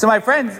So, my friends,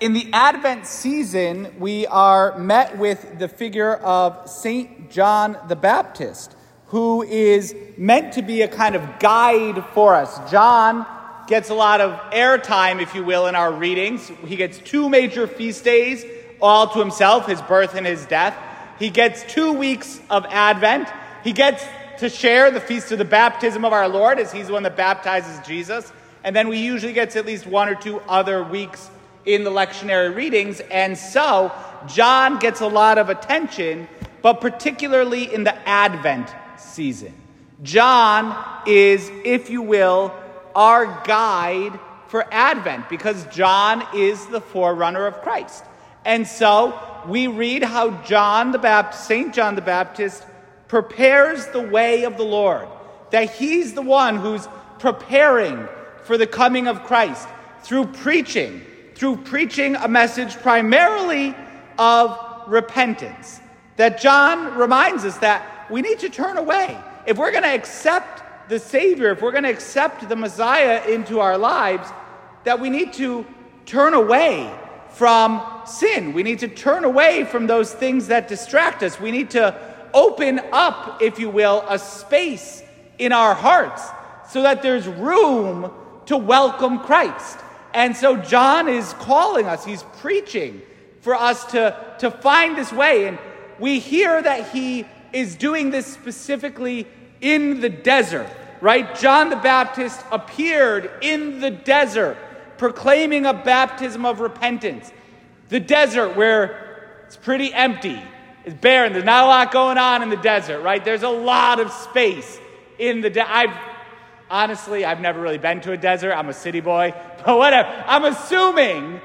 in the Advent season, we are met with the figure of St. John the Baptist, who is meant to be a kind of guide for us. John gets a lot of airtime, if you will, in our readings. He gets two major feast days all to himself his birth and his death. He gets two weeks of Advent. He gets to share the feast of the baptism of our Lord, as he's the one that baptizes Jesus. And then we usually get at least one or two other weeks in the lectionary readings. And so John gets a lot of attention, but particularly in the Advent season. John is, if you will, our guide for Advent because John is the forerunner of Christ. And so we read how John the Baptist, St. John the Baptist, prepares the way of the Lord, that he's the one who's preparing for the coming of Christ through preaching, through preaching a message primarily of repentance. That John reminds us that we need to turn away. If we're going to accept the Savior, if we're going to accept the Messiah into our lives, that we need to turn away from sin. We need to turn away from those things that distract us. We need to open up, if you will, a space in our hearts so that there's room to welcome Christ. And so John is calling us, he's preaching for us to, to find this way. And we hear that he is doing this specifically in the desert, right? John the Baptist appeared in the desert proclaiming a baptism of repentance. The desert where it's pretty empty, it's barren. There's not a lot going on in the desert, right? There's a lot of space in the desert. Honestly, I've never really been to a desert. I'm a city boy, but whatever. I'm assuming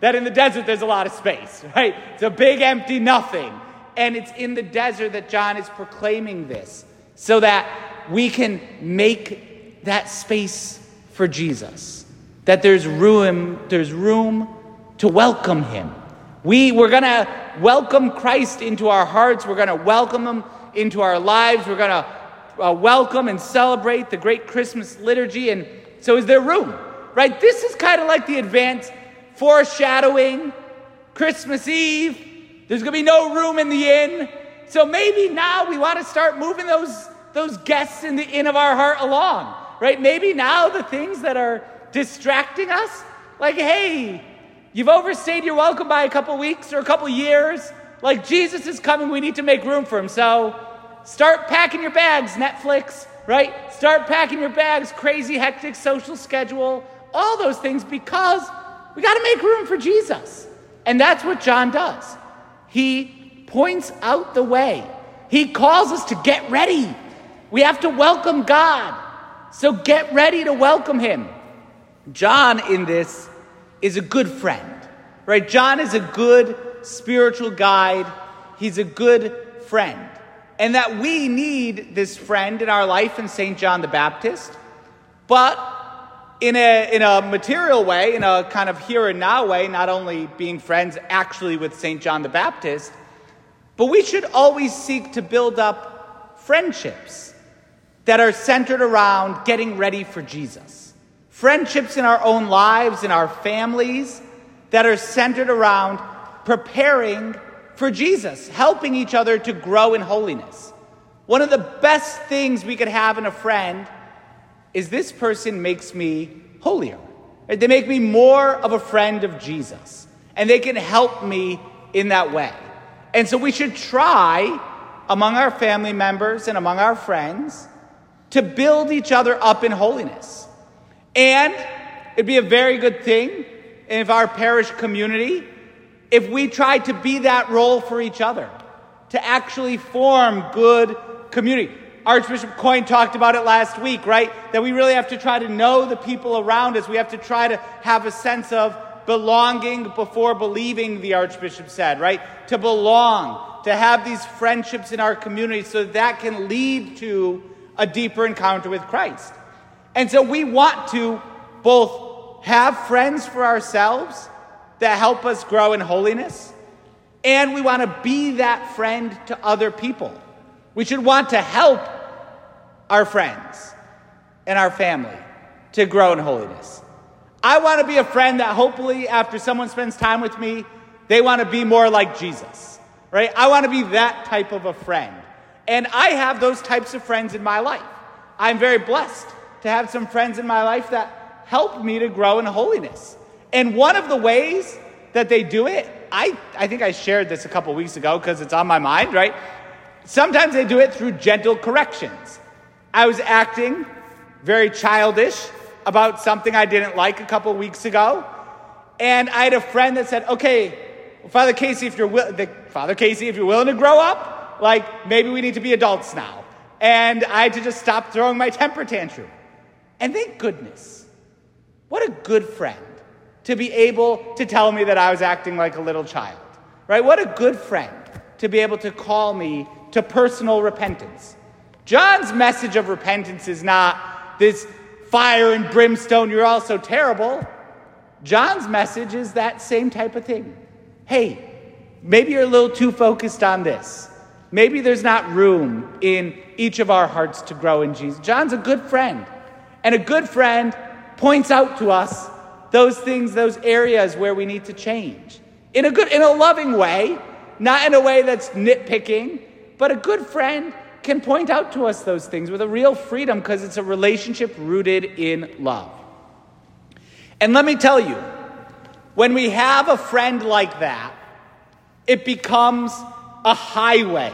that in the desert there's a lot of space, right? It's a big empty nothing. And it's in the desert that John is proclaiming this so that we can make that space for Jesus. That there's room, there's room to welcome him. We, we're going to welcome Christ into our hearts. We're going to welcome him into our lives. We're going to uh, welcome and celebrate the great Christmas liturgy. And so, is there room? Right? This is kind of like the advanced foreshadowing Christmas Eve. There's going to be no room in the inn. So maybe now we want to start moving those, those guests in the inn of our heart along, right? Maybe now the things that are distracting us, like, hey, You've overstayed your welcome by a couple weeks or a couple years. Like Jesus is coming, we need to make room for him. So start packing your bags, Netflix, right? Start packing your bags, crazy, hectic social schedule, all those things because we got to make room for Jesus. And that's what John does. He points out the way, he calls us to get ready. We have to welcome God. So get ready to welcome him. John, in this, is a good friend, right? John is a good spiritual guide, he's a good friend. And that we need this friend in our life in St. John the Baptist, but in a, in a material way, in a kind of here and now way, not only being friends actually with St. John the Baptist, but we should always seek to build up friendships that are centered around getting ready for Jesus friendships in our own lives, in our families, that are centered around preparing for Jesus, helping each other to grow in holiness. One of the best things we could have in a friend is this person makes me holier. They make me more of a friend of Jesus, and they can help me in that way. And so we should try among our family members and among our friends to build each other up in holiness. And it'd be a very good thing if our parish community, if we tried to be that role for each other, to actually form good community. Archbishop Coyne talked about it last week, right? That we really have to try to know the people around us. We have to try to have a sense of belonging before believing, the Archbishop said, right? To belong, to have these friendships in our community so that, that can lead to a deeper encounter with Christ. And so we want to both have friends for ourselves that help us grow in holiness, and we want to be that friend to other people. We should want to help our friends and our family to grow in holiness. I want to be a friend that hopefully, after someone spends time with me, they want to be more like Jesus, right? I want to be that type of a friend. And I have those types of friends in my life. I'm very blessed to have some friends in my life that help me to grow in holiness. And one of the ways that they do it, I, I think I shared this a couple weeks ago because it's on my mind, right? Sometimes they do it through gentle corrections. I was acting very childish about something I didn't like a couple weeks ago. And I had a friend that said, okay, Father Casey, if you're the, Father Casey, if you're willing to grow up, like maybe we need to be adults now. And I had to just stop throwing my temper tantrum. And thank goodness. What a good friend to be able to tell me that I was acting like a little child. Right? What a good friend to be able to call me to personal repentance. John's message of repentance is not this fire and brimstone, you're all so terrible. John's message is that same type of thing. Hey, maybe you're a little too focused on this. Maybe there's not room in each of our hearts to grow in Jesus. John's a good friend. And a good friend points out to us those things, those areas where we need to change. In a good, in a loving way, not in a way that's nitpicking, but a good friend can point out to us those things with a real freedom because it's a relationship rooted in love. And let me tell you, when we have a friend like that, it becomes a highway.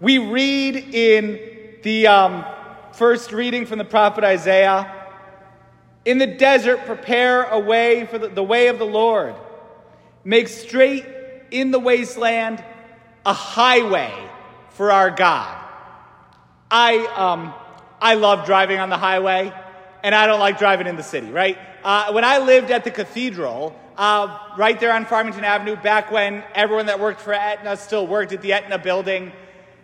We read in the um, first reading from the prophet Isaiah In the desert, prepare a way for the, the way of the Lord. Make straight in the wasteland a highway for our God. I, um, I love driving on the highway, and I don't like driving in the city, right? Uh, when I lived at the cathedral, uh, right there on Farmington Avenue, back when everyone that worked for Aetna still worked at the Aetna building,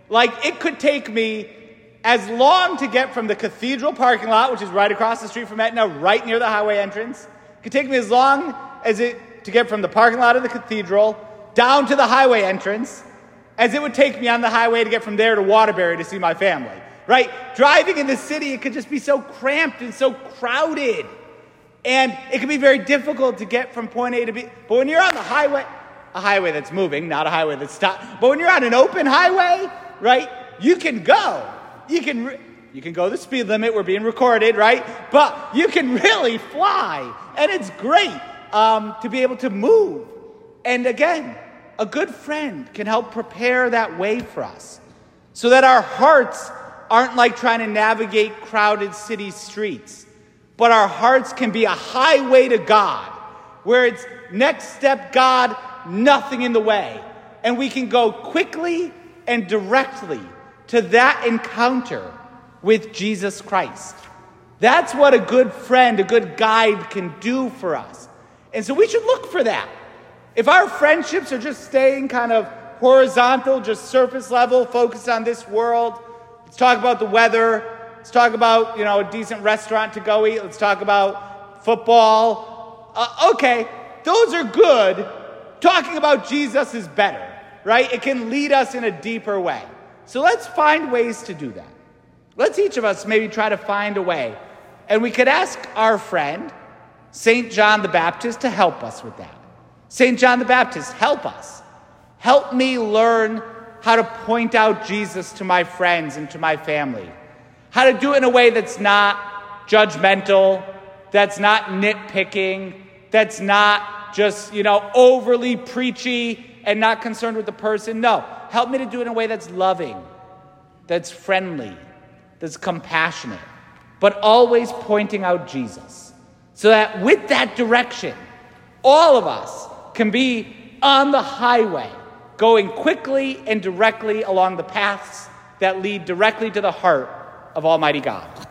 like it could take me as long to get from the cathedral parking lot, which is right across the street from Aetna, right near the highway entrance. It could take me as long as it to get from the parking lot of the cathedral down to the highway entrance as it would take me on the highway to get from there to Waterbury to see my family. Right? Driving in the city, it could just be so cramped and so crowded. And it can be very difficult to get from point A to B. But when you're on the highway, a highway that's moving, not a highway that's stopped, but when you're on an open highway, right, you can go. You can, re- you can go the speed limit. We're being recorded, right? But you can really fly. And it's great um, to be able to move. And again, a good friend can help prepare that way for us so that our hearts aren't like trying to navigate crowded city streets, but our hearts can be a highway to God where it's next step, God, nothing in the way. And we can go quickly and directly to that encounter with Jesus Christ. That's what a good friend, a good guide can do for us. And so we should look for that. If our friendships are just staying kind of horizontal, just surface level, focused on this world, let's talk about the weather, let's talk about, you know, a decent restaurant to go eat, let's talk about football. Uh, okay, those are good. Talking about Jesus is better, right? It can lead us in a deeper way. So let's find ways to do that. Let's each of us maybe try to find a way. And we could ask our friend, St. John the Baptist, to help us with that. St. John the Baptist, help us. Help me learn how to point out Jesus to my friends and to my family. How to do it in a way that's not judgmental, that's not nitpicking, that's not just, you know, overly preachy and not concerned with the person. No, help me to do it in a way that's loving, that's friendly, that's compassionate, but always pointing out Jesus. So that with that direction, all of us can be on the highway, going quickly and directly along the paths that lead directly to the heart of Almighty God.